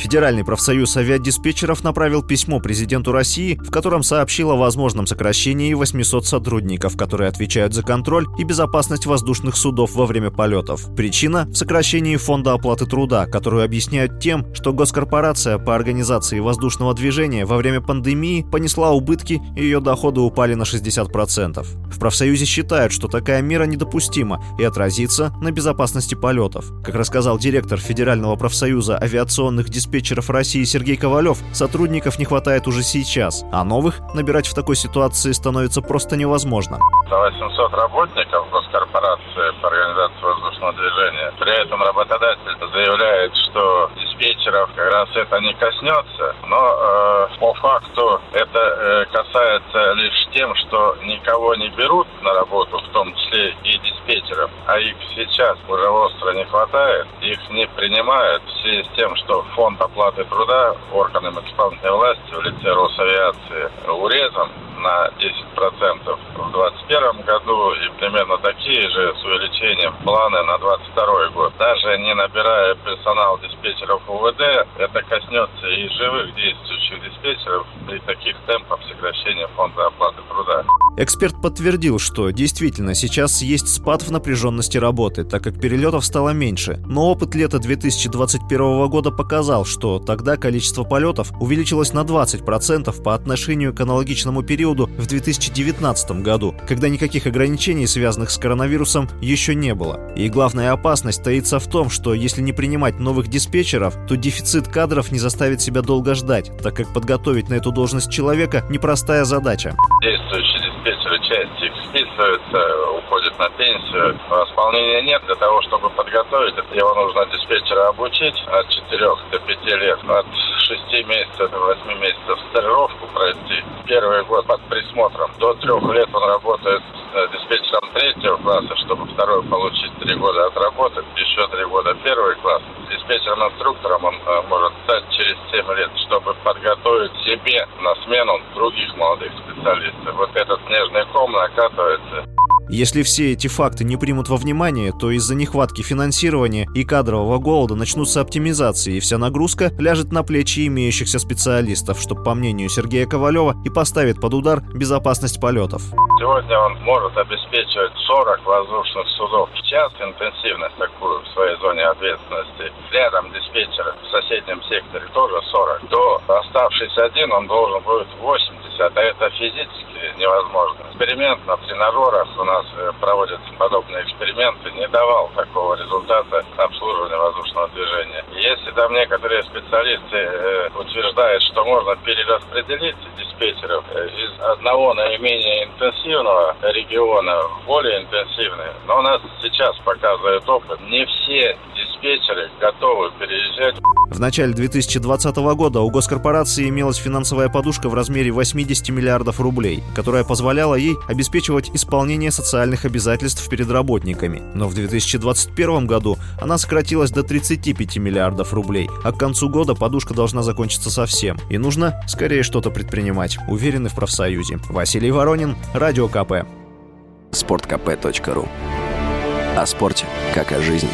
Федеральный профсоюз авиадиспетчеров направил письмо президенту России, в котором сообщил о возможном сокращении 800 сотрудников, которые отвечают за контроль и безопасность воздушных судов во время полетов. Причина в сокращении фонда оплаты труда, которую объясняют тем, что госкорпорация по организации воздушного движения во время пандемии понесла убытки и ее доходы упали на 60%. В профсоюзе считают, что такая мера недопустима и отразится на безопасности полетов. Как рассказал директор Федерального профсоюза авиационных диспетчеров диспетчеров России Сергей Ковалев, сотрудников не хватает уже сейчас, а новых набирать в такой ситуации становится просто невозможно. 800 работников госкорпорации по организации воздушного движения. При этом работодатель заявляет, что диспетчеров как раз это не коснется, но э, по факту это э, касается лишь тем, что никого не берут на работу, в том числе и диспетчеров, а их сейчас уже остро не хватает, их не принимают в связи с тем, что фонд оплаты труда органам исполнительной власти в лице Росавиации урезан на 10% в 2021 году и примерно такие же с увеличением планы на 2022 год. Даже не набирая персонал диспетчеров УВД, это коснется и живых действующих диспетчеров при таких темпах сокращения фонда оплаты труда. Эксперт подтвердил, что действительно сейчас есть спад в напряженности работы, так как перелетов стало меньше. Но опыт лета 2021 года показал, что тогда количество полетов увеличилось на 20% по отношению к аналогичному периоду в 2019 году, когда никаких ограничений, связанных с коронавирусом, еще не было. И главная опасность таится в том, что если не принимать новых диспетчеров, то дефицит кадров не заставит себя долго ждать, так как подготовить на эту должность человека – непростая задача. Действующие диспетчеры часть их списывается, уходит на пенсию. Исполнения нет. Для того, чтобы подготовить, его нужно диспетчера обучить от 4 до 5 лет, от 6 месяцев до 8 месяцев стажировку пройти. Первый год под присмотром. До трех лет он работает э, диспетчером третьего класса, чтобы второй получить три года отработать, еще три года первый класс. Диспетчером-инструктором он э, может стать через 7 лет, чтобы подготовить себе на смену других молодых специалистов. Вот этот снежный ком накатывается. Если все эти факты не примут во внимание, то из-за нехватки финансирования и кадрового голода начнутся оптимизации, и вся нагрузка ляжет на плечи имеющихся специалистов, что, по мнению Сергея Ковалева, и поставит под удар безопасность полетов. Сегодня он может обеспечивать 40 воздушных судов в час, интенсивность такую в своей зоне ответственности. Рядом диспетчеры в соседнем секторе тоже 40. То оставшийся один он должен будет 80, а это физически невозможно. Эксперимент на тренажерах у нас э, проводятся подобные эксперименты, не давал такого результата обслуживания воздушного движения. Если там некоторые специалисты э, утверждают, что можно перераспределить диспетчеров э, из одного наименее интенсивного региона в более интенсивный, но у нас сейчас показывает опыт, не все диспетчеры готовы переезжать. В начале 2020 года у госкорпорации имелась финансовая подушка в размере 80 миллиардов рублей, которая позволяла ей обеспечивать исполнение социальных обязательств перед работниками. Но в 2021 году она сократилась до 35 миллиардов рублей, а к концу года подушка должна закончиться совсем. И нужно скорее что-то предпринимать, уверены в профсоюзе. Василий Воронин, Радио КП. Спорткп.ру О спорте, как о жизни.